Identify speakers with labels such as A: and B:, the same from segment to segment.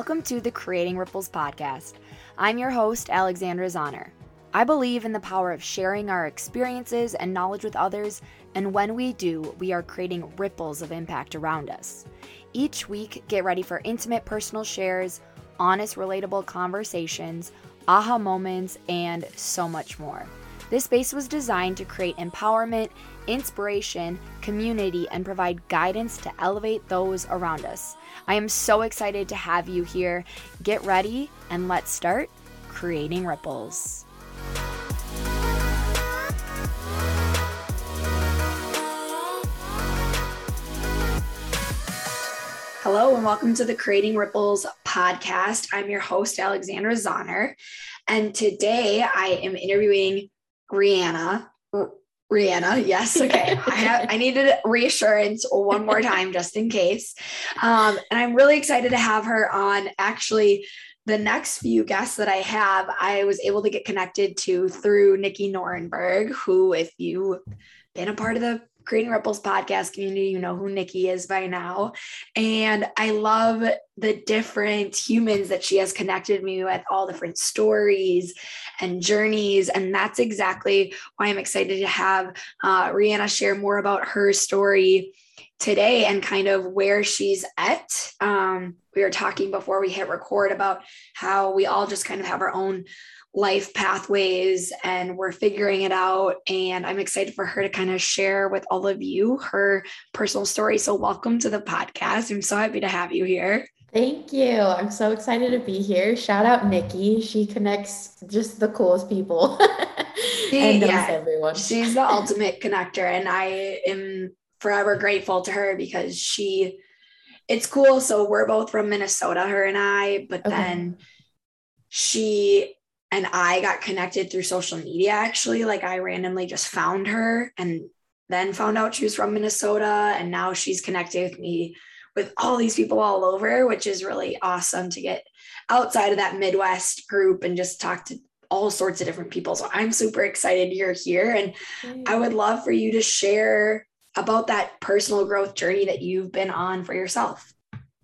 A: welcome to the Creating Ripples podcast. I'm your host, Alexandra Zahner. I believe in the power of sharing our experiences and knowledge with others, and when we do, we are creating ripples of impact around us. Each week, get ready for intimate personal shares, honest, relatable conversations, aha moments, and so much more. This space was designed to create empowerment, inspiration, community, and provide guidance to elevate those around us. I am so excited to have you here. Get ready and let's start creating ripples. Hello, and welcome to the Creating Ripples podcast. I'm your host, Alexandra Zahner. And today I am interviewing Rihanna. Rihanna, yes, okay. I have I needed reassurance one more time just in case. Um, and I'm really excited to have her on. Actually, the next few guests that I have, I was able to get connected to through Nikki Norenberg, who, if you've been a part of the Creating Ripples podcast community, you know who Nikki is by now. And I love the different humans that she has connected me with, all different stories and journeys. And that's exactly why I'm excited to have uh, Rihanna share more about her story today and kind of where she's at. Um, we were talking before we hit record about how we all just kind of have our own life pathways and we're figuring it out. And I'm excited for her to kind of share with all of you her personal story. So, welcome to the podcast. I'm so happy to have you here.
B: Thank you. I'm so excited to be here. Shout out Nikki. She connects just the coolest people
A: and yeah, everyone. She's the ultimate connector. And I am forever grateful to her because she, it's cool. So we're both from Minnesota, her and I, but okay. then she and I got connected through social media actually. Like I randomly just found her and then found out she was from Minnesota. And now she's connected with me with all these people all over, which is really awesome to get outside of that Midwest group and just talk to all sorts of different people. So I'm super excited you're here. And I would love for you to share about that personal growth journey that you've been on for yourself.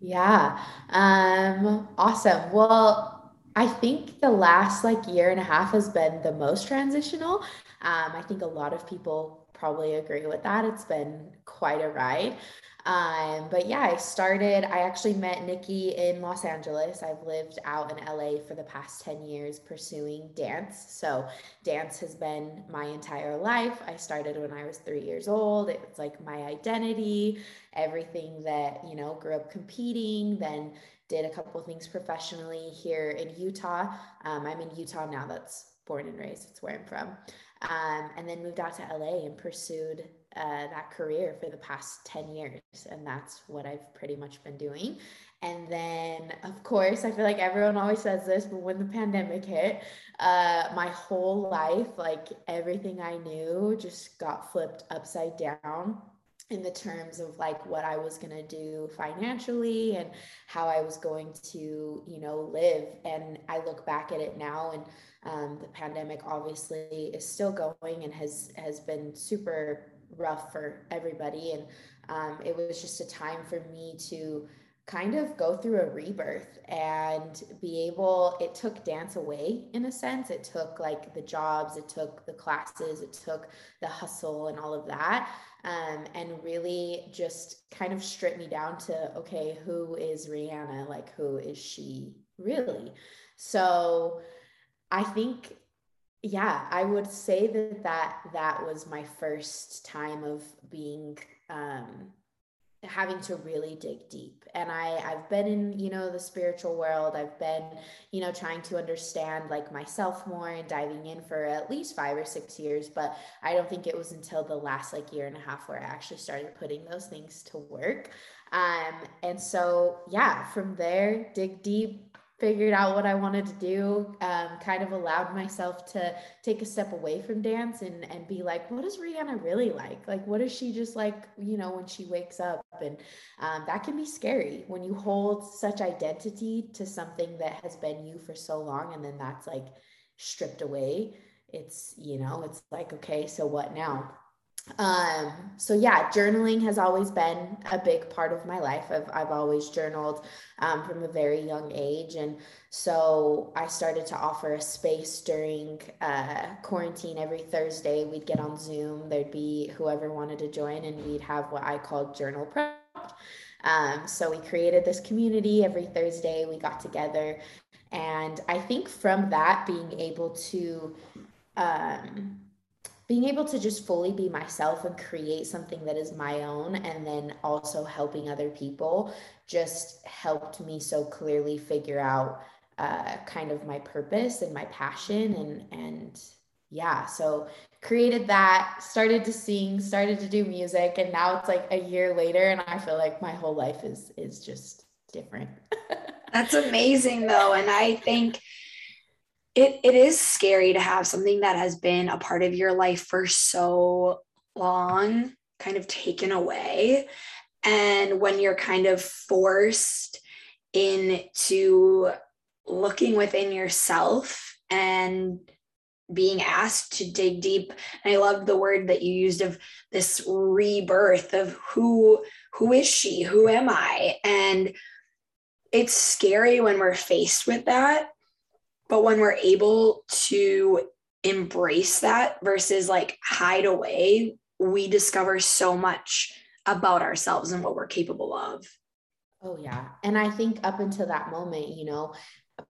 B: Yeah. Um, awesome. Well, I think the last like year and a half has been the most transitional. Um, I think a lot of people probably agree with that. It's been quite a ride. Um, but yeah, I started, I actually met Nikki in Los Angeles. I've lived out in LA for the past 10 years pursuing dance. So, dance has been my entire life. I started when I was three years old. It was like my identity, everything that, you know, grew up competing, then did a couple things professionally here in Utah. Um, I'm in Utah now, that's born and raised, it's where I'm from. Um, and then moved out to LA and pursued uh, that career for the past 10 years. And that's what I've pretty much been doing. And then, of course, I feel like everyone always says this, but when the pandemic hit, uh, my whole life, like everything I knew, just got flipped upside down in the terms of like what I was going to do financially and how I was going to, you know, live. And I look back at it now and um, the pandemic obviously is still going and has has been super rough for everybody. And um, it was just a time for me to kind of go through a rebirth and be able it took dance away in a sense it took like the jobs it took the classes it took the hustle and all of that um, and really just kind of strip me down to okay who is rihanna? Like who is she really? So i think yeah i would say that that that was my first time of being um having to really dig deep. And i i've been in you know the spiritual world. I've been you know trying to understand like myself more and diving in for at least 5 or 6 years. But i don't think it was until the last like year and a half where i actually started putting those things to work. Um and so yeah from there dig deep figured out what I wanted to do, um, kind of allowed myself to take a step away from dance and, and be like, what is Rihanna really like? Like, what is she just like, you know, when she wakes up? And um, that can be scary when you hold such identity to something that has been you for so long and then that's like stripped away. It's, you know, it's like, okay, so what now? Um so yeah journaling has always been a big part of my life. I've, I've always journaled um, from a very young age. And so i started to offer a space during uh, quarantine every thursday. We'd get on zoom. There'd be whoever wanted to join and we'd have what i called journal prep. Um, so we created this community every thursday. We got together. And i think from that being able to um, being able to just fully be myself and create something that is my own and then also helping other people just helped me so clearly figure out uh, kind of my purpose and my passion and and yeah so created that started to sing started to do music and now it's like a year later and i feel like my whole life is is just different.
A: That's amazing though and i think it, it is scary to have something that has been a part of your life for so long kind of taken away. And when you're kind of forced into looking within yourself and being asked to dig deep. And i love the word that you used of this rebirth of who who is she? Who am i? And it's scary when we're faced with that but when we're able to embrace that versus like hide away, we discover so much about ourselves and what we're capable of.
B: Oh, yeah. And I think up until that moment, you know,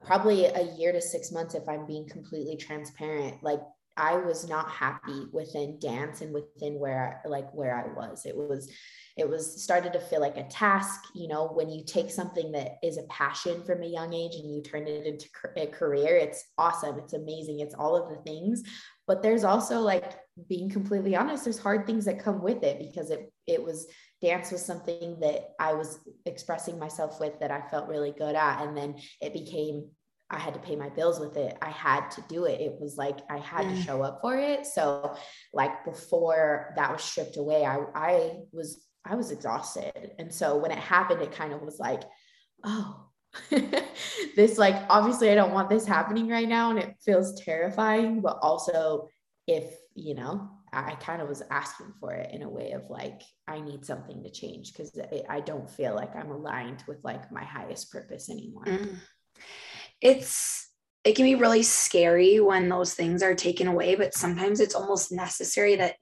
B: probably a year to six months, if I'm being completely transparent, like I was not happy within dance and within where like where I was. It was it was started to feel like a task you know when you take something that is a passion from a young age and you turn it into a career it's awesome it's amazing it's all of the things but there's also like being completely honest there's hard things that come with it because it it was dance was something that I was expressing myself with that I felt really good at and then it became I had to pay my bills with it. I had to do it. It was like I had to show up for it. So like before that was stripped away, I I was I was exhausted. And so when it happened, it kind of was like, oh, this, like, obviously, I don't want this happening right now. And it feels terrifying. But also, if, you know, I, kind of was asking for it in a way of like, I need something to change because I don't feel like I'm aligned with like my highest purpose anymore. Mm.
A: It's, it can be really scary when those things are taken away, but sometimes it's almost necessary that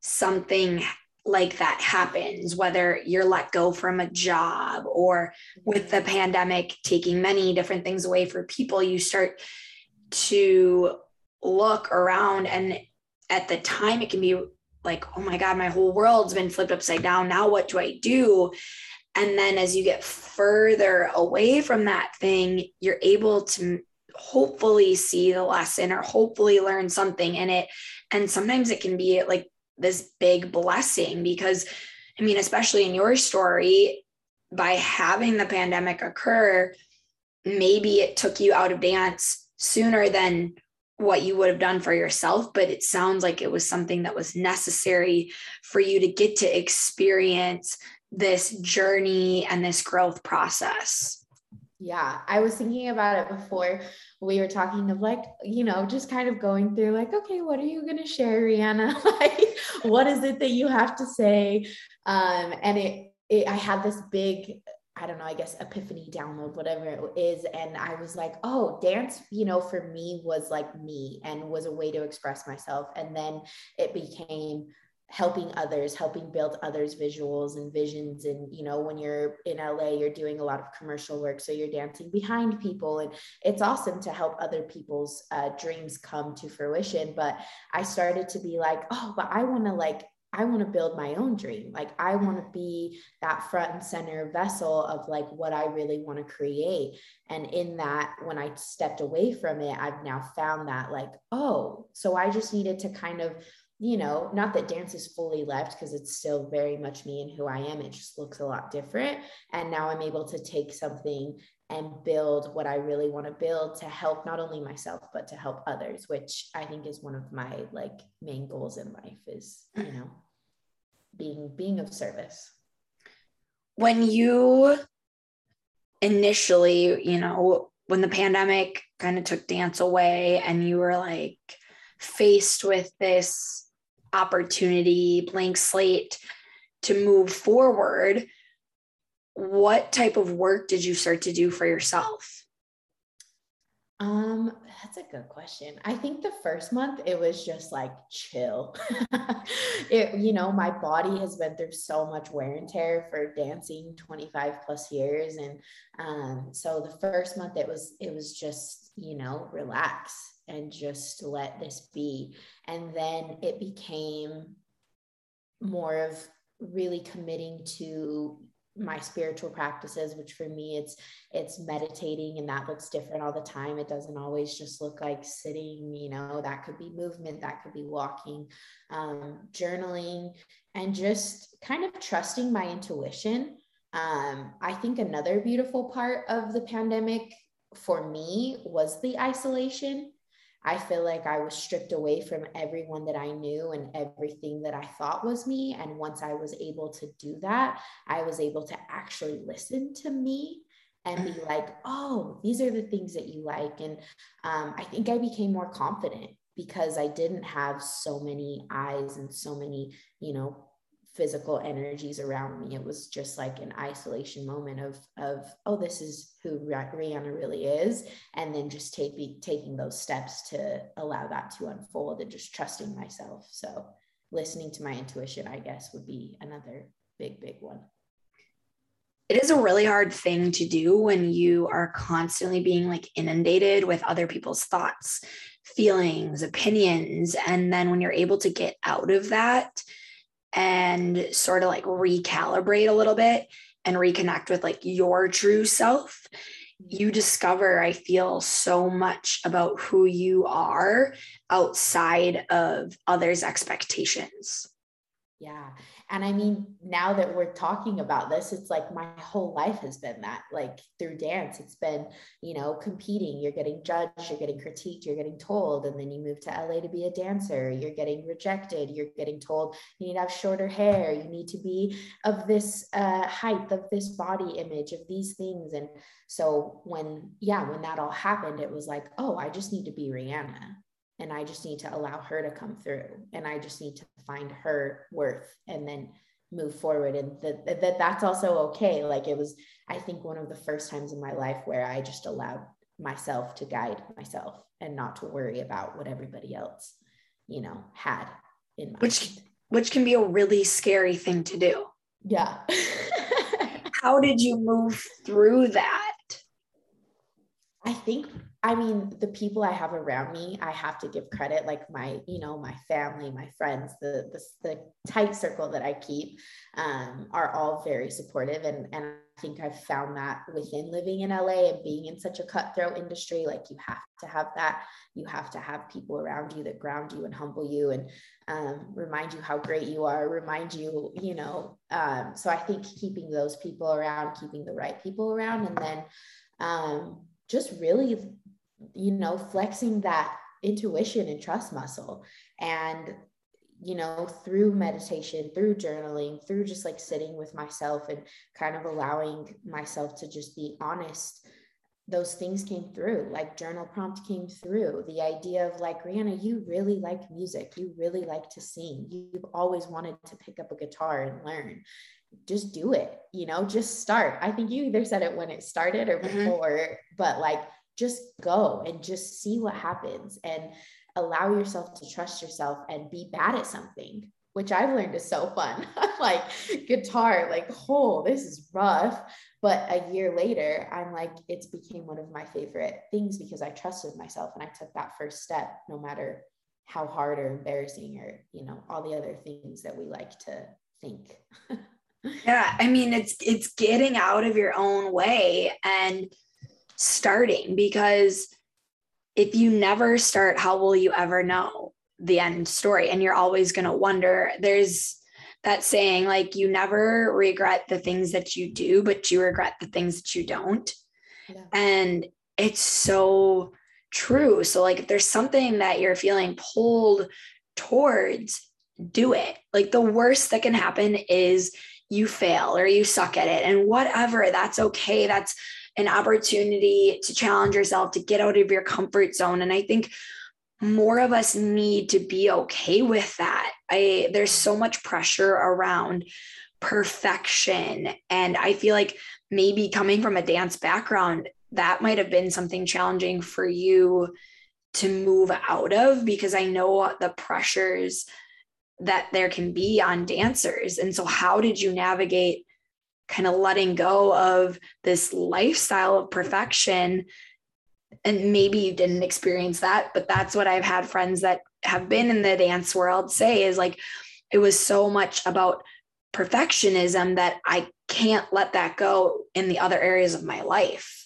A: something like that happens, whether you're let go from a job or with the pandemic taking many different things away for people, you start to look around. And at the time, it can be like, oh my God, my whole world's been flipped upside down. Now, what do I do? And then as you get further away from that thing, you're able to hopefully see the lesson or hopefully learn something in it. And sometimes it can be like this big blessing because I mean, especially in your story, by having the pandemic occur, maybe it took you out of dance sooner than what you would have done for yourself, but it sounds like it was something that was necessary for you to get to experience this journey and this growth process.
B: Yeah, I was thinking about it before we were talking of like, you know, just kind of going through like, okay, what are you going to share, Rihanna? like, what is it that you have to say? Um, and it, it, I had this big, I don't know, I guess epiphany download, whatever it is. And I was like, oh, dance, you know, for me was like me and was a way to express myself. And then it became helping others helping build others visuals and visions and you know when you're in la you're doing a lot of commercial work so you're dancing behind people and it's awesome to help other people's uh, dreams come to fruition but i started to be like oh but i want to like I want to build my own dream. Like, I want to be that front and center vessel of like what I really want to create. And in that, when I stepped away from it, I've now found that, like, oh, so I just needed to kind of you know, not that dance is fully left because it's still very much me and who I am. It just looks a lot different. And now I'm able to take something and build what I really want to build to help not only myself, but to help others, which I think is one of my like main goals in life is, you know, being being of service.
A: When you initially, you know, when the pandemic kind of took dance away and you were like faced with this opportunity, blank slate to move forward, what type of work did you start to do for yourself?
B: Um, that's a good question. I think the first month it was just like chill. it, you know, my body has been through so much wear and tear for dancing 25 plus years. And um, so the first month it was it was just, you know, relax and just let this be. And then it became more of really committing to my spiritual practices which for me it's it's meditating and that looks different all the time. It doesn't always just look like sitting you know that could be movement that could be walking um, journaling and just kind of trusting my intuition. Um, i think another beautiful part of the pandemic for me was the isolation I feel like I was stripped away from everyone that I knew and everything that I thought was me. And once I was able to do that, I was able to actually listen to me and be like, oh, these are the things that you like. And um, I think I became more confident because I didn't have so many eyes and so many, you know, physical energies around me. It was just like an isolation moment of of oh, this is who Rihanna really is, and then just taking taking those steps to allow that to unfold and just trusting myself. So listening to my intuition, I guess, would be another big big one.
A: It is a really hard thing to do when you are constantly being like inundated with other people's thoughts, feelings, opinions. And then when you're able to get out of that, and sort of like recalibrate a little bit and reconnect with like your true self, you discover, I feel, so much about who you are outside of others' expectations.
B: Yeah. And I mean, now that we're talking about this, it's like my whole life has been that like through dance, it's been, you know, competing, you're getting judged, you're getting critiqued, you're getting told, and then you move to LA to be a dancer, you're getting rejected, you're getting told you need to have shorter hair, you need to be of this uh, height, of this body image, of these things. And so when, yeah, when that all happened, it was like, oh, I just need to be Rihanna and I just need to allow her to come through and I just need to find her worth and then move forward and that, that that's also okay. Like it was I think one of the first times in my life where I just allowed myself to guide myself and not to worry about what everybody else you know had in mind.
A: Which which can be a really scary thing to do.
B: Yeah.
A: How did you move through that?
B: I think I mean, the people I have around me, I have to give credit, like my, you know, my family, my friends, the the, the tight circle that I keep, um, are all very supportive, and and I think I've found that within living in LA and being in such a cutthroat industry, like you have to have that. You have to have people around you that ground you and humble you and um, remind you how great you are, remind you, you know. Um, so I think keeping those people around, keeping the right people around, and then um, just really you know, flexing that intuition and trust muscle. And, you know, through meditation, through journaling, through just like sitting with myself and kind of allowing myself to just be honest, those things came through. Like journal prompt came through. The idea of like, Rihanna, you really like music. You really like to sing. You've always wanted to pick up a guitar and learn just do it you know just start i think you either said it when it started or mm-hmm. before mm-hmm. but like just go and just see what happens and allow yourself to trust yourself and be bad at something which I've learned is so fun. like guitar, like, oh, this is rough. But a year later, I'm like, it's became one of my favorite things because I trusted myself and I took that first step, no matter how hard or embarrassing or, you know, all the other things that we like to think.
A: yeah. I mean, it's it's getting out of your own way and starting because if you never start, how will you ever know the end story? And you're always going to wonder. There's that saying, like, you never regret the things that you do, but you regret the things that you don't. Yeah. And it's so true. So, like, if there's something that you're feeling pulled towards, do it. Like, the worst that can happen is you fail or you suck at it, and whatever, that's okay. That's an opportunity to challenge yourself, to get out of your comfort zone. And I think more of us need to be okay with that. I there's so much pressure around perfection and I feel like maybe coming from a dance background that might have been something challenging for you to move out of because I know the pressures that there can be on dancers. And so how did you navigate kind of letting go of this lifestyle of perfection. And maybe you didn't experience that but that's what i've had friends that have been in the dance world say is like it was so much about perfectionism that i can't let that go in the other areas of my life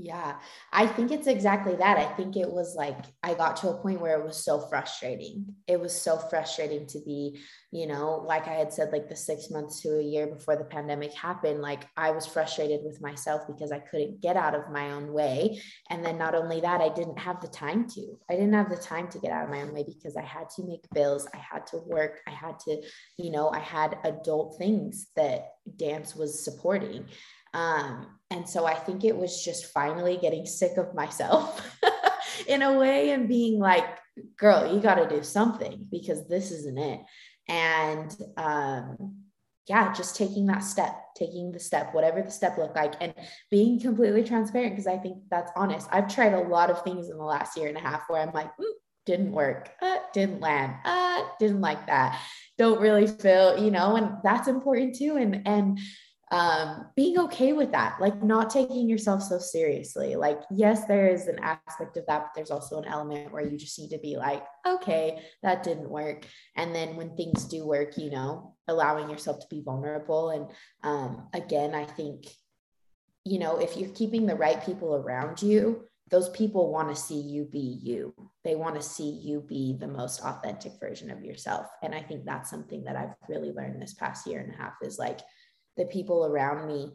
B: yeah, I think it's exactly that. I think it was like I got to a point where it was so frustrating. It was so frustrating to be, you know, like I had said, like the six months to a year before the pandemic happened, like I was frustrated with myself because I couldn't get out of my own way. And then not only that, I didn't have the time to. I didn't have the time to get out of my own way because I had to make bills, I had to work, I had to, you know, I had adult things that dance was supporting. Um, and so I think it was just finally getting sick of myself in a way and being like, girl, you got to do something because this isn't it. And um, yeah, just taking that step, taking the step, whatever the step looked like, and being completely transparent because I think that's honest. I've tried a lot of things in the last year and a half where I'm like, mm, didn't work, uh, didn't land, uh, didn't like that, don't really feel, you know, and that's important too. And and um, being okay with that, like not taking yourself so seriously. Like, yes, there is an aspect of that, but there's also an element where you just need to be like, okay, that didn't work. And then when things do work, you know, allowing yourself to be vulnerable. And um, again, I think, you know, if you're keeping the right people around you, those people want to see you be you. They want to see you be the most authentic version of yourself. And I think that's something that I've really learned this past year and a half is like, the people around me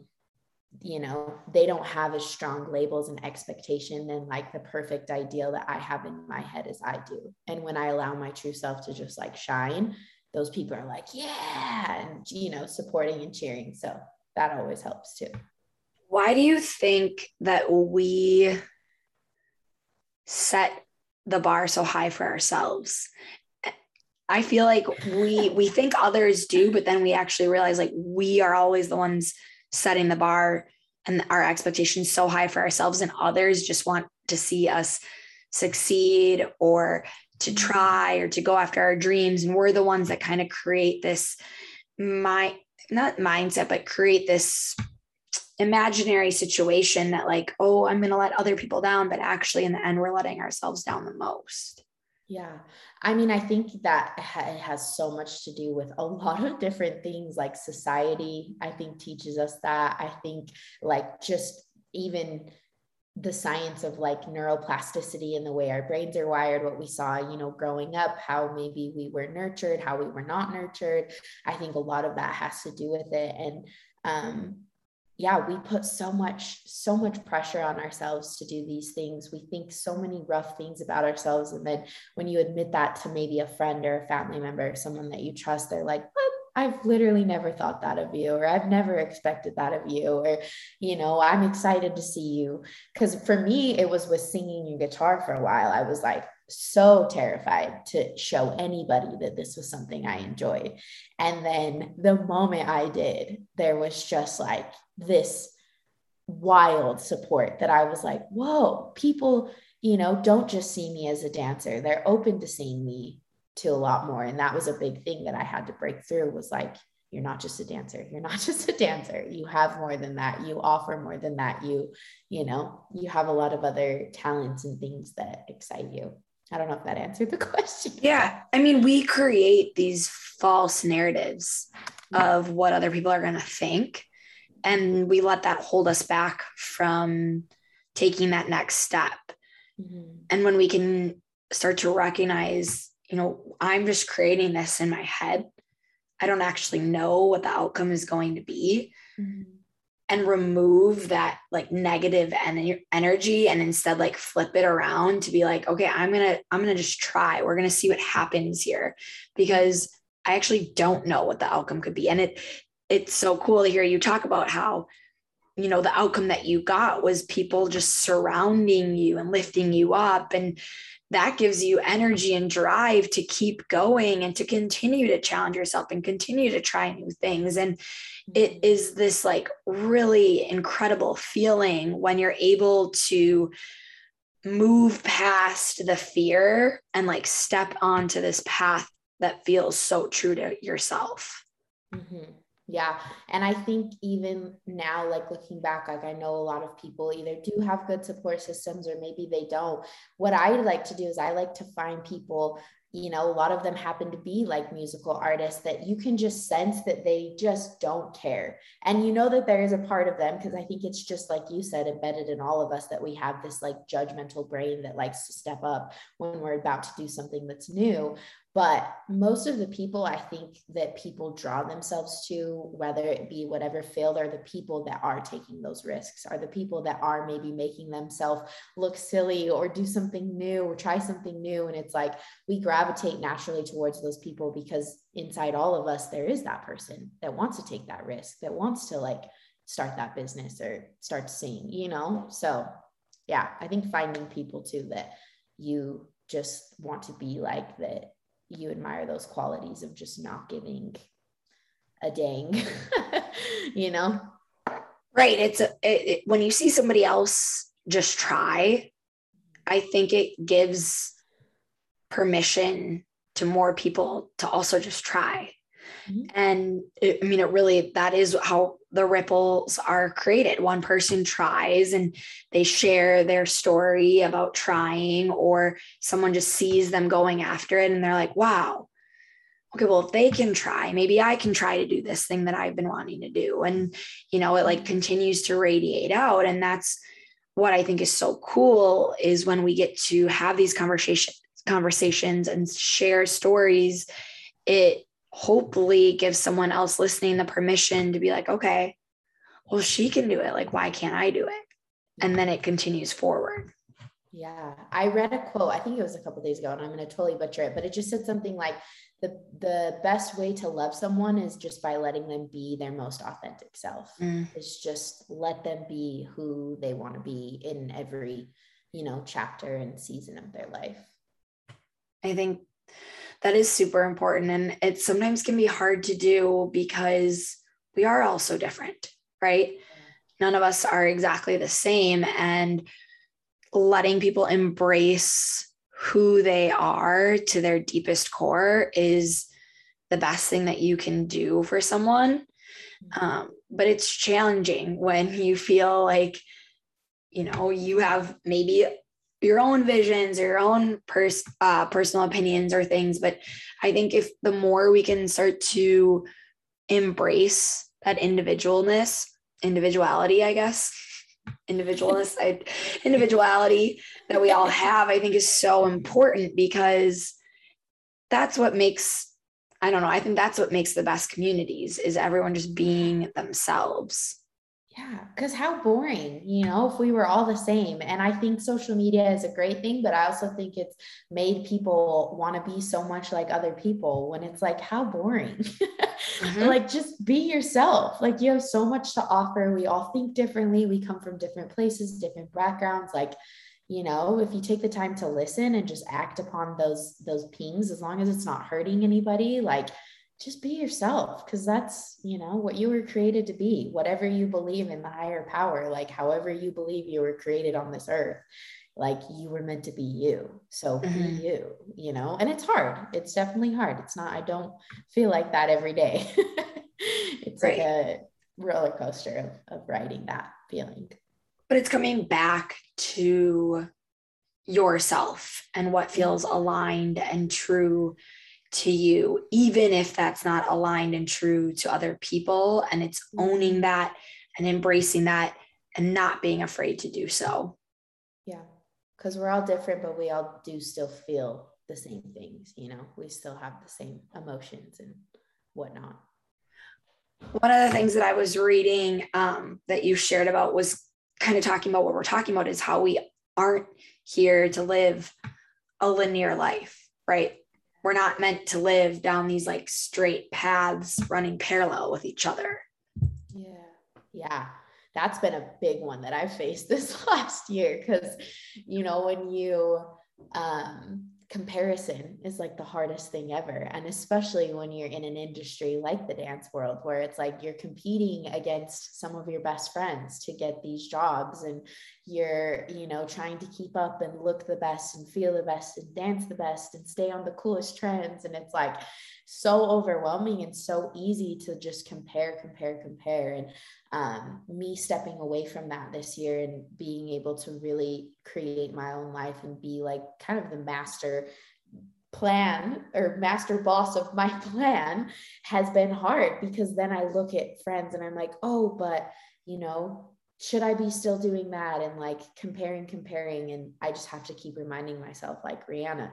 B: you know they don't have as strong labels and expectation than like the perfect ideal that i have in my head as i do. And when i allow my true self to just like shine those people are like yeah and you know supporting and cheering. So that always helps too.
A: Why do you think that we set the bar so high for ourselves I feel like we we think others do, but then we actually realize like we are always the ones setting the bar and our expectations so high for ourselves, and others just want to see us succeed or to mm-hmm. try or to go after our dreams. And we're the ones that kind of create this my not mindset, but create this imaginary situation that like, oh, I'm gonna let other people down, but actually in the end, we're letting ourselves down the most.
B: Yeah. I mean, I think that it has so much to do with a lot of different things like society, I think teaches us that. I think like just even the science of like neuroplasticity and the way our brains are wired, what we saw, you know, growing up, how maybe we were nurtured, how we were not nurtured. I think a lot of that has to do with it. And um, yeah, we put so much, so much pressure on ourselves to do these things. We think so many rough things about ourselves. And then when you admit that to maybe a friend or a family member, or someone that you trust, they're like, what? I've literally never thought that of you, or I've never expected that of you, or, you know, I'm excited to see you. Because for me, it was with singing and guitar for a while. I was like, so terrified to show anybody that this was something I enjoyed. And then the moment I did, there was just like this wild support that I was like, whoa, people, you know, don't just see me as a dancer. They're open to seeing me to a lot more. And that was a big thing that I had to break through was like, you're not just a dancer. You're not just a dancer. You have more than that. You offer more than that. You, you know, you have a lot of other talents and things that excite you. I don't know if that answered the question.
A: Yeah. I mean, we create these false narratives of what other people are going to think. And we let that hold us back from taking that next step. Mm-hmm. And when we can start to recognize, you know, I'm just creating this in my head, I don't actually know what the outcome is going to be. Mm-hmm and remove that like negative en- energy and instead like flip it around to be like okay i'm gonna i'm gonna just try. We're gonna see what happens here. Because i actually don't know what the outcome could be. And it it's so cool to hear you talk about how you know the outcome that you got was people just surrounding you and lifting you up and that gives you energy and drive to keep going and to continue to challenge yourself and continue to try new things and it mm-hmm. this like really incredible feeling when you're able to move past the fear and like step onto this path that feels so true to yourself
B: mm-hmm. Yeah. And I think even now, like looking back, like I know a lot of people either do have good support systems or maybe they don't. What I like to do is I like to find people, you know, a lot of them happen to be like musical artists that you can just sense that they just don't care. And you know that there is a part of them, because I think it's just like you said, embedded in all of us that we have this like judgmental brain that likes to step up when we're about to do something that's new. But most of the people I think that people draw themselves to, whether it be whatever field, are the people that are taking those risks, are the people that are maybe making themselves look silly or do something new or try something new. And it's like we gravitate naturally towards those people because inside all of us, there is that person that wants to take that risk, that wants to like start that business or start to sing, you know? So, yeah, I think finding people too that you just want to be like that you admire those qualities of just not giving a dang, you know?
A: Right. It's a, it, it, when you see somebody else just try, I think it gives permission to more people to also just try. Mm-hmm. And it, I mean, it really, that is how the ripples are created. One person tries and they share their story about trying, or someone just sees them going after it and they're like, wow, okay, well, if they can try, maybe I can try to do this thing that I've been wanting to do. And, you know, it like mm-hmm. continues to radiate out. And that's what I think is so cool is when we get to have these conversations conversations and share stories it hopefully give someone else listening the permission to be like, okay, well, she can do it. Like, why can't I do it? And then it continues forward.
B: Yeah. I read a quote, I think it was a couple days ago, and I'm going to totally butcher it, but it just said something like, the, the best way to love someone is just by letting them be their most authentic self. Mm. It's just let them be who they want to be in every, you know, chapter and season of their life.
A: I think that is super important. And it sometimes can be hard to do because we are all so different, right? None of us are exactly the same. And letting people embrace who they are to their deepest core is the best thing that you can do for someone. Um, but it's challenging when you feel like, you know, you have maybe your own visions or your own pers- uh, personal opinions or things. But I think if the more we can start to embrace that individualness, individuality, I guess, individualness, I, individuality that we all have, I think is so important because that's what makes I don't know. I think that's what makes the best communities is everyone just being themselves.
B: Yeah, because how boring, you know, if we were all the same. And I think social media is a great thing, but I also think it's made people want to be so much like other people when it's like, how boring. Mm-hmm. like, just be yourself. Like, you have so much to offer. We all think differently. We come from different places, different backgrounds. Like, you know if you take the time to listen and just act upon those those pings as long as it's not hurting anybody like just be yourself because that's you know what you were created to be whatever you believe in the higher power like however you believe you were created on this earth like you were meant to be you. So mm-hmm. be you you know? And it's hard. It's definitely hard. It's not i don't feel like that every day. It's right. like a roller coaster of, of writing that feeling.
A: But it's coming back to yourself and what feels aligned and true to you, even if that's not aligned and true to other people. And it's mm-hmm. owning that and embracing that and not being afraid to do so.
B: Yeah. Because we're all different, but we all do still feel the same things. You know, we still have the same emotions and whatnot.
A: One of the things that I was reading um, that you shared about was kind of talking about what we're talking about is how we aren't here to live a linear life, right? We're not meant to live down these like straight paths running parallel with each other.
B: Yeah. Yeah. that's been a big one that I've faced this last year because, you know, when you, um, comparison is like the hardest thing ever. And especially when you're in an industry like the dance world, where it's like you're competing against some of your best friends to get these jobs and you're, you know, trying to keep up and look the best and feel the best and dance the best and stay on the coolest trends. And it's like so overwhelming and so easy to just compare, compare, compare. And um, me stepping away from that this year and being able to really create my own life and be like kind of the master plan or master boss of my plan has been hard because then I look at friends and I'm like, oh, but you know, should I be still doing that? And like comparing, comparing. And I just have to keep reminding myself, like, Rihanna,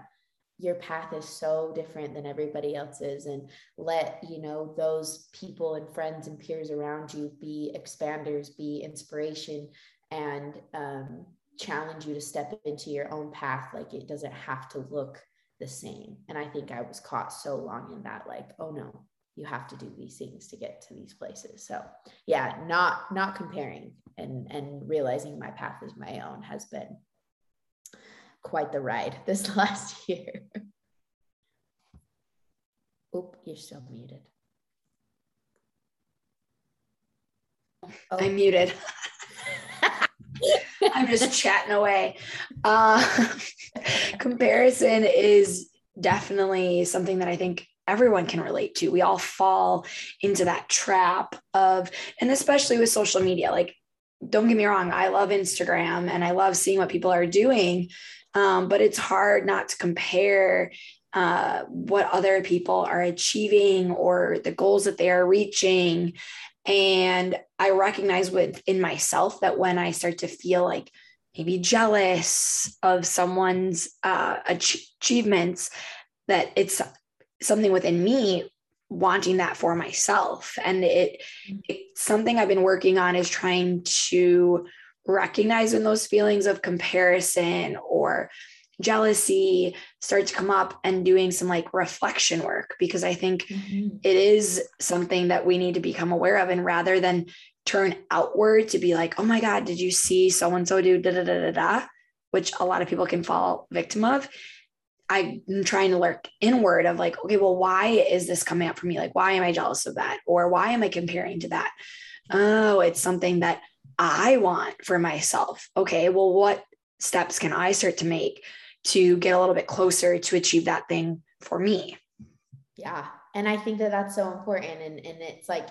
B: your path is so different than everybody else's and let you know those people and friends and peers around you be expanders be inspiration and um, challenge you to step into your own path like it doesn't have to look the same and i think i was caught so long in that like oh no you have to do these things to get to these places so yeah not not comparing and and realizing my path is my own has been quite the ride this last year. Oop, you're still muted.
A: Oh. I'm muted. I'm just chatting away. Uh, comparison is definitely something that I think everyone can relate to. We all fall into that trap of, and especially with social media, like, don't get me wrong, I love Instagram and I love seeing what people are doing um, but it's hard not to compare uh, what other people are achieving or the goals that they are reaching. And I recognize within myself that when I start to feel like maybe jealous of someone's uh, achievements, that it's something within me wanting that for myself. And it, it's something I've been working on is trying to recognize when those feelings of comparison or jealousy start to come up and doing some like reflection work because I think mm-hmm. it is something that we need to become aware of. And rather than turn outward to be like, oh my God, did you see so and so do da da da da da, which a lot of people can fall victim of. I'm trying to look inward of like, okay, well, why is this coming up for me? Like, why am I jealous of that? Or why am I comparing to that? Oh, it's something that I want for myself. Okay, well, what steps can I start to make to get a little bit closer to achieve that thing for me?
B: Yeah. And I think that that's so important. And, and it's like,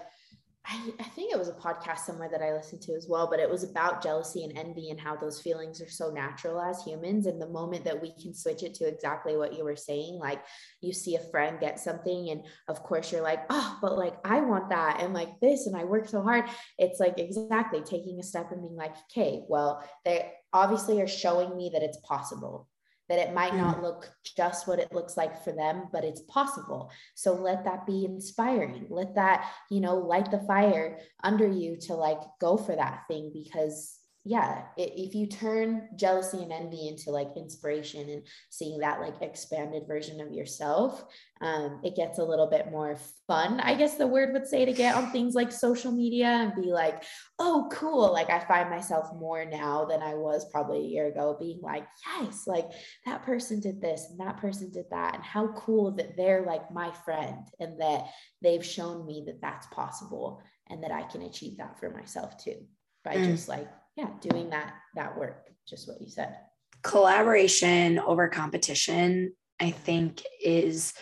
B: I, I think it was a podcast somewhere that I listened to as well, but it was about jealousy and envy and how those feelings are so natural as humans. And the moment that we can switch it to exactly what you were saying, like you see a friend get something, and of course you're like, oh, but like I want that, and like this, and I work so hard. It's like exactly taking a step and being like, okay, well, they obviously are showing me that it's possible that it might not mm. look just what it looks like for them but it's possible so let that be inspiring let that you know light the fire under you to like go for that thing because yeah if you turn jealousy and envy into like inspiration and seeing that like expanded version of yourself um, it gets a little bit more fun i guess the word would say to get on things like social media and be like oh cool like i find myself more now than i was probably a year ago being like yes like that person did this and that person did that and how cool that they're like my friend and that they've shown me that that's possible and that i can achieve that for myself too by mm. just like yeah doing that that work just what you said.
A: Collaboration over competition i think is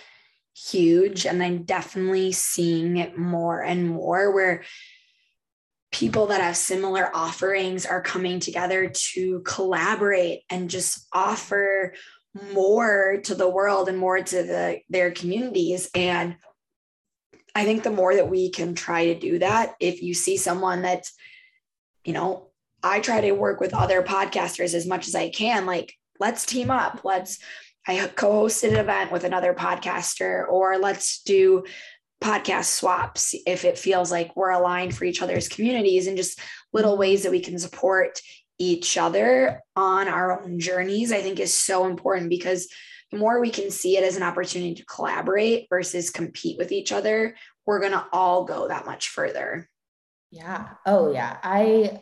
A: huge and i'm definitely seeing it more and more where people that have similar offerings are coming together to collaborate and just offer more to the world and more to the their communities. And i think the more that we can try to do that if you see someone that's you know I try to work with other podcasters as much as I can. Like, let's team up. Let's, I co hosted an event with another podcaster, or let's do podcast swaps if it feels like we're aligned for each other's communities and just little ways that we can support each other on our own journeys, I think is so important because the more we can see it as an opportunity to collaborate versus compete with each other, we're going to all go that much further.
B: Yeah. Oh, yeah. I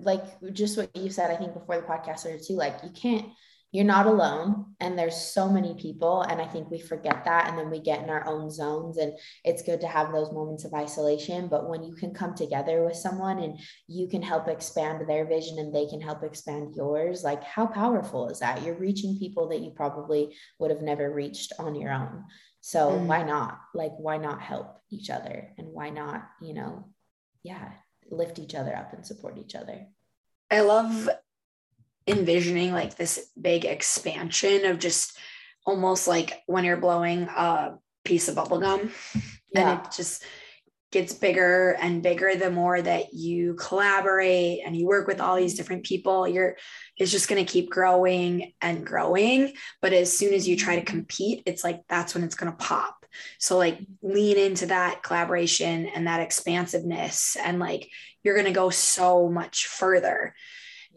B: like just what you said, I think before the podcast started too, like you can't, you're not alone and there's so many people and i think we forget that and then we get in our own zones and it's good to have those moments of isolation but when you can come together with someone and you can help expand their vision and they can help expand yours like how powerful is that? You're reaching people that you probably would have never reached on your own. So mm. why not? Like why not help each other? And why not you know yeah lift each other up and support each other.
A: I love envisioning like this big expansion of just almost like when you're blowing a piece of bubble gum yeah. and it just gets bigger and bigger the more that you collaborate and you work with all these mm-hmm. different people you're it's just going to keep growing and growing. But as soon as you try to compete it's like that's when it's going to pop so like lean into that collaboration and that expansiveness and like you're going to go so much further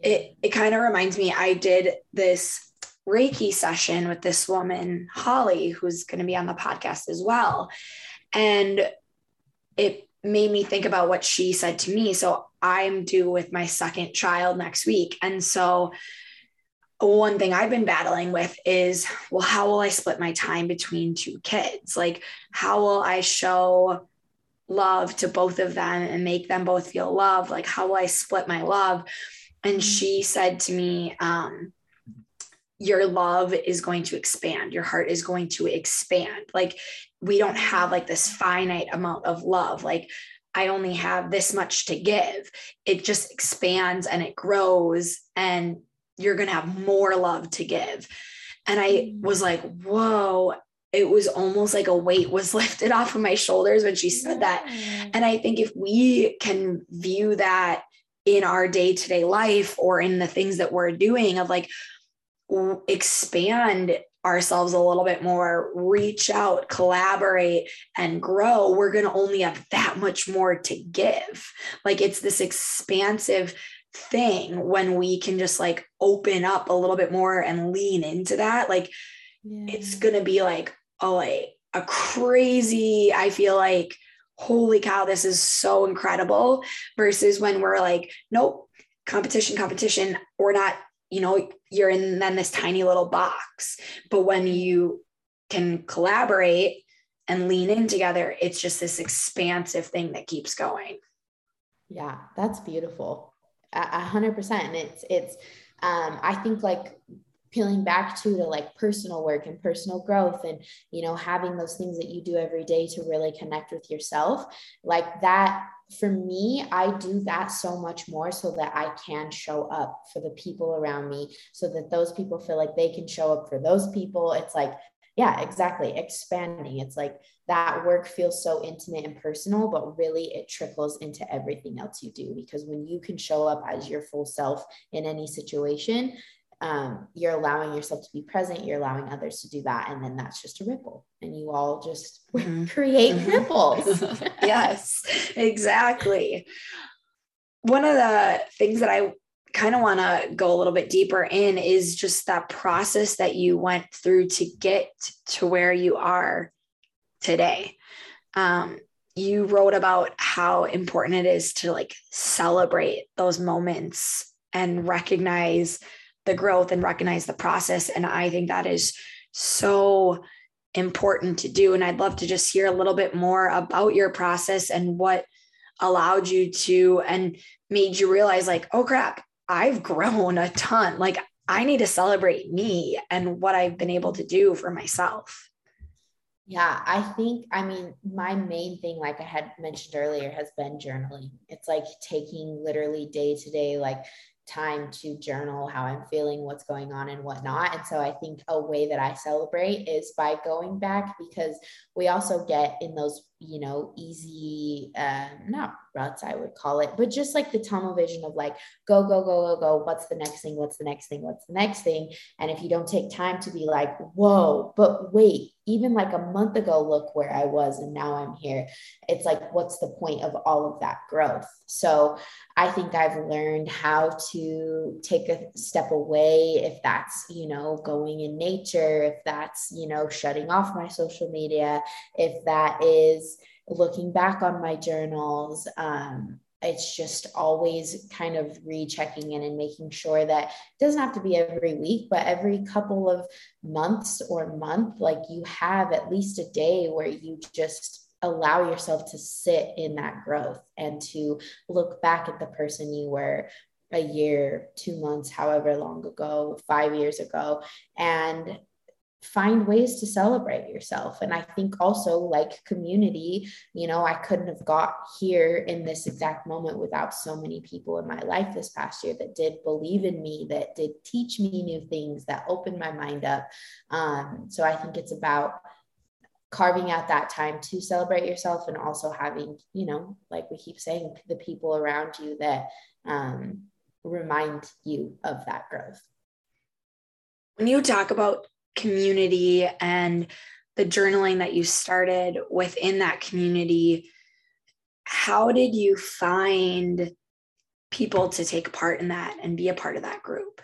A: it it kind of reminds me I did this Reiki session with this woman, Holly, who's going to be on the podcast as well. And it made me think about what she said to me. So I'm due with my second child next week. And so one thing I've been battling with is well, how will I split my time between two kids? Like, how will I show love to both of them and make them both feel love? Like, how will I split my love? and mm-hmm. she said to me um, your love is going to expand your heart is going to expand like we don't have like this finite amount of love like i only have this much to give it just expands and it grows and you're going to have more love to give and i mm-hmm. was like whoa it was almost like a weight was lifted off of my shoulders when she said that and i think if we can view that in our day to day life or in the things that we're doing of like expand ourselves a little bit more, reach out, collaborate, and grow, we're going to only have that much more to give. Like it's this expansive thing when we can just like open up a little bit more and lean into that. Like yeah. it's going to be like, oh, like a crazy, I feel like holy cow, this is so incredible, versus when we're like, nope, competition, competition, we're not, you know, you're in then this tiny little box. But when you can collaborate and lean in together, it's just this expansive thing that keeps going.
B: Yeah, that's beautiful. A hundred percent. And it's, it's, um, I think like peeling back to to like personal work and personal growth and you know having those things that you do every day to really connect with yourself like that for me i do that so much more so that i can show up for the people around me so that those people feel like they can show up for those people it's like yeah exactly expanding it's like that work feels so intimate and personal but really it trickles into everything else you do because when you can show up as your full self in any situation um, you're allowing yourself to be present you're allowing others to do that and then that's just a ripple and you all just mm-hmm. create mm-hmm. ripples
A: yes exactly one of the things that i kind of want to go a little bit deeper in is just that process that you went through to get to where you are today um, you wrote about how important it is to like celebrate those moments and recognize the growth and recognize the process. And I think that is so important to do. And I'd love to just hear a little bit more about your process and what allowed you to and made you realize, like, oh crap, I've grown a ton. Like, I need to celebrate me and what I've been able to do for myself.
B: Yeah, I think, I mean, my main thing, like I had mentioned earlier, has been journaling. It's like taking literally day to day, like time to journal how I'm feeling, what's going on, and whatnot. And so I think a way that I celebrate is by going back because we also get in those, you know, easy, uh, not ruts, I would call it, but just like the tunnel vision of like, go, go, go, go, go. What's the next thing? What's the next thing? What's the next thing? And if you don't take time to be like, whoa, but wait, even like a month ago, look where I was and now I'm here. It's like, what's the point of all of that growth? So I think I've learned how to take a step away if that's, you know, going in nature, if that's, you know, shutting off my social media, if that is looking back on my journals, um, it's just always kind of rechecking in and making sure that it doesn't have to be every week, but every couple of months or month, like you have at least a day where you just allow yourself to sit in that growth and to look back at the person you were a year, two months, however long ago, five years ago, and find ways to celebrate yourself. And I think also, like community, you know, I couldn't have got here in this exact moment without so many people in my life this past year that did believe in me, that did teach me new things, that opened my mind up. Um, so I think it's about carving out that time to celebrate yourself and also having, you know, like we keep saying, the people around you that um, remind you of that growth.
A: When you talk about community and the journaling that you started within that community, how did you find people to take part in that and be a part of that group?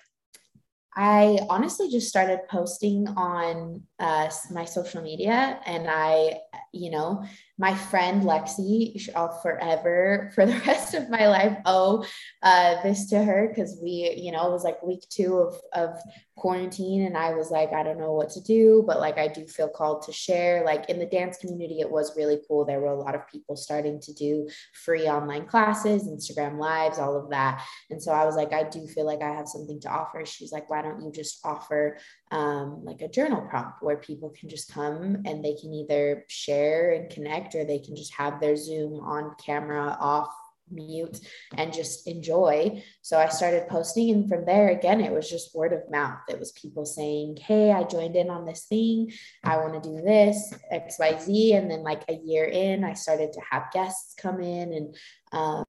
B: I honestly just started posting on uh, my social media and I, you know, my friend Lexi, I'll forever for the rest of my life owe uh, this to her because we, you know, it was like week two of, of quarantine and I was like, I don't know what to do, but like I do feel called to share. Like in the dance community, it was really cool. There were a lot of people starting to do free online classes, Instagram lives, all of that. And so I was like, I do feel like I have something to offer. She's like, why don't you just offer um, like a journal prompt where people can just come and they can either share and connect or they can just have their Zoom on camera off mute and just enjoy. So I started posting, and from there, again, it was just word of mouth. It was people saying, Hey, I joined in on this thing. I want to do this, XYZ. And then, like a year in, I started to have guests come in and,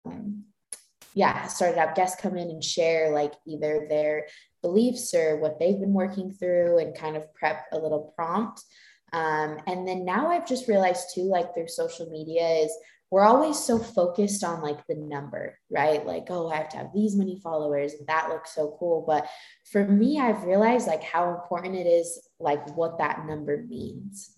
B: um, yeah, started have guests come in and share like either their beliefs or what they've been working through and kind of prep a little prompt. Um, and then now I've just realized too, like through social media, is we're always so focused on like the number, right? Like, oh, I have to have these many followers that looks so cool. But for me, I've realized like how important it is, like what that number means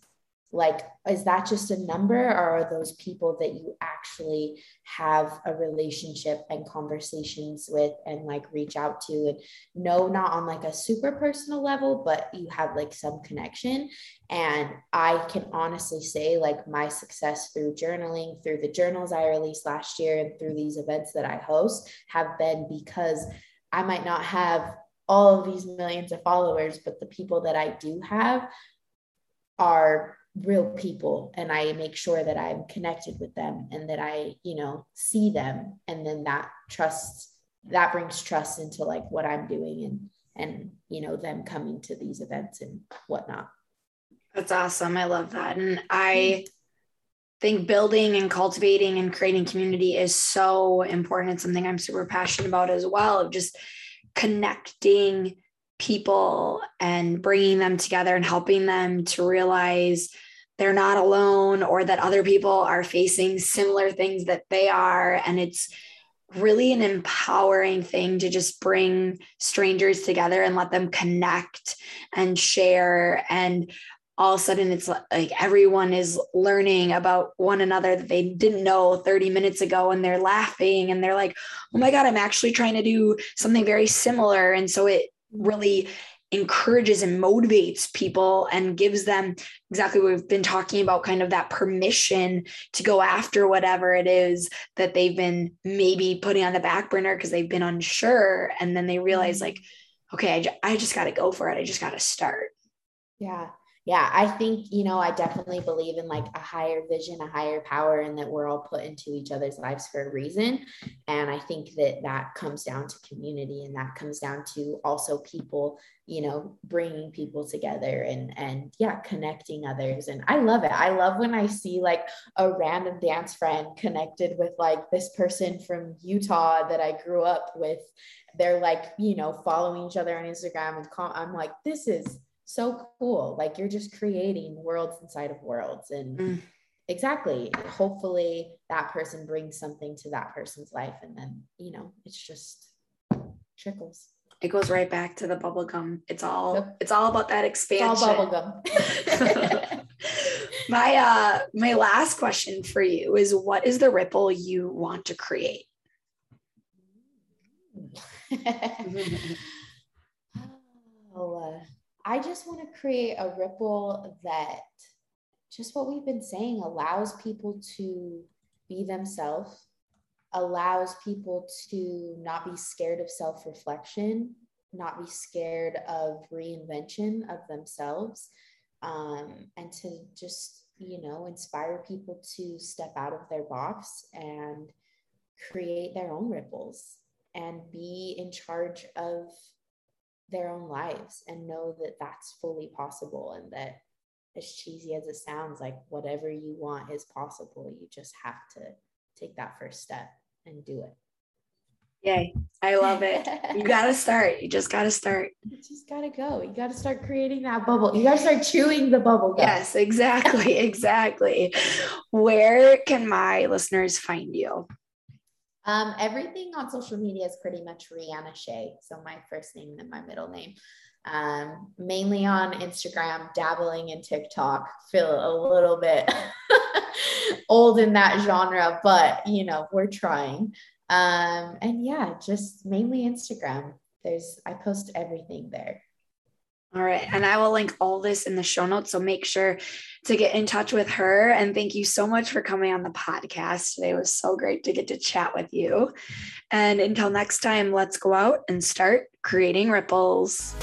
B: like is that just a number or are those people that you actually have a relationship and conversations with and like reach out to? And no not on like a super personal level but you have like some connection. And i can honestly say like my success through journaling through the journals i released last year and through these events that i host have been because i might not have all of these millions of followers but the people that i do have are real people and I make sure that I'm connected with them and that I, you know, see them and then that trust that brings trust into like what I'm doing and and you know them coming to these events and whatnot.
A: That's awesome. I love that. And I hmm. think building and cultivating and creating community is so important. It's something I'm super passionate about as well of just connecting people and bringing them together and helping them to realize they're not alone or that other people are facing similar things that they are. And it's really an empowering thing to just bring strangers together and let them connect and share. And all of a sudden, it's like everyone is learning about one another that they didn't know 30 minutes ago, and they're laughing and they're like, oh my God, I'm actually trying to do something very similar. And so it really encourages and motivates people and gives them exactly what we've been talking about kind of that permission to go after whatever it is that they've been maybe putting on the back burner because they've been unsure. And then they realize mm-hmm. like okay I, j- I just got to go for it. I just got to start.
B: Yeah yeah i think you know i definitely believe in like a higher vision a higher power and that we're all put into each other's lives for a reason. And i think that that comes down to community and that comes down to also people you know bringing people together and and yeah connecting others. And i love it. I love when i see like a random dance friend connected with like this person from utah that i grew up with. They're like you know following each other on instagram and i'm like this is so cool. Like you're just creating worlds inside of worlds. And mm. exactly, hopefully that person brings something to that person's life. And then, you know, it's just trickles.
A: It goes right back to the bubble gum. It's all yep. it's all about that expansion. It's all bubble gum. my uh my last question for you is what is the ripple you want to create?
B: I just want to create a ripple that just what we've been saying allows people to be themselves, allows people to not be scared of self reflection, not be scared of reinvention of themselves, um, and to just, you know, inspire people to step out of their box and create their own ripples and be in charge of their own lives and know that that's fully possible and that as cheesy as it sounds like whatever you want is possible. You just have to take that first step and do it.
A: Yay. I love it. You gotta start. You just gotta start.
B: You just gotta go. You gotta start creating that bubble. You gotta start chewing the bubble
A: gum. yes exactly. Exactly. Where can my listeners find you
B: um, everything on social media is pretty much Rihanna Shea. So my first name and my middle name. Um, mainly on Instagram, dabbling in TikTok. Feel a little bit old in that genre, but you know, we're trying. Um, and yeah, just mainly Instagram. There's I post everything there.
A: All right. And I will link all this in the show notes. So make sure to get in touch with her. And thank you so much for coming on the podcast today. It was so great to get to chat with you. And until next time, let's go out and start creating ripples.